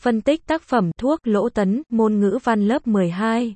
Phân tích tác phẩm thuốc lỗ tấn, môn ngữ văn lớp 12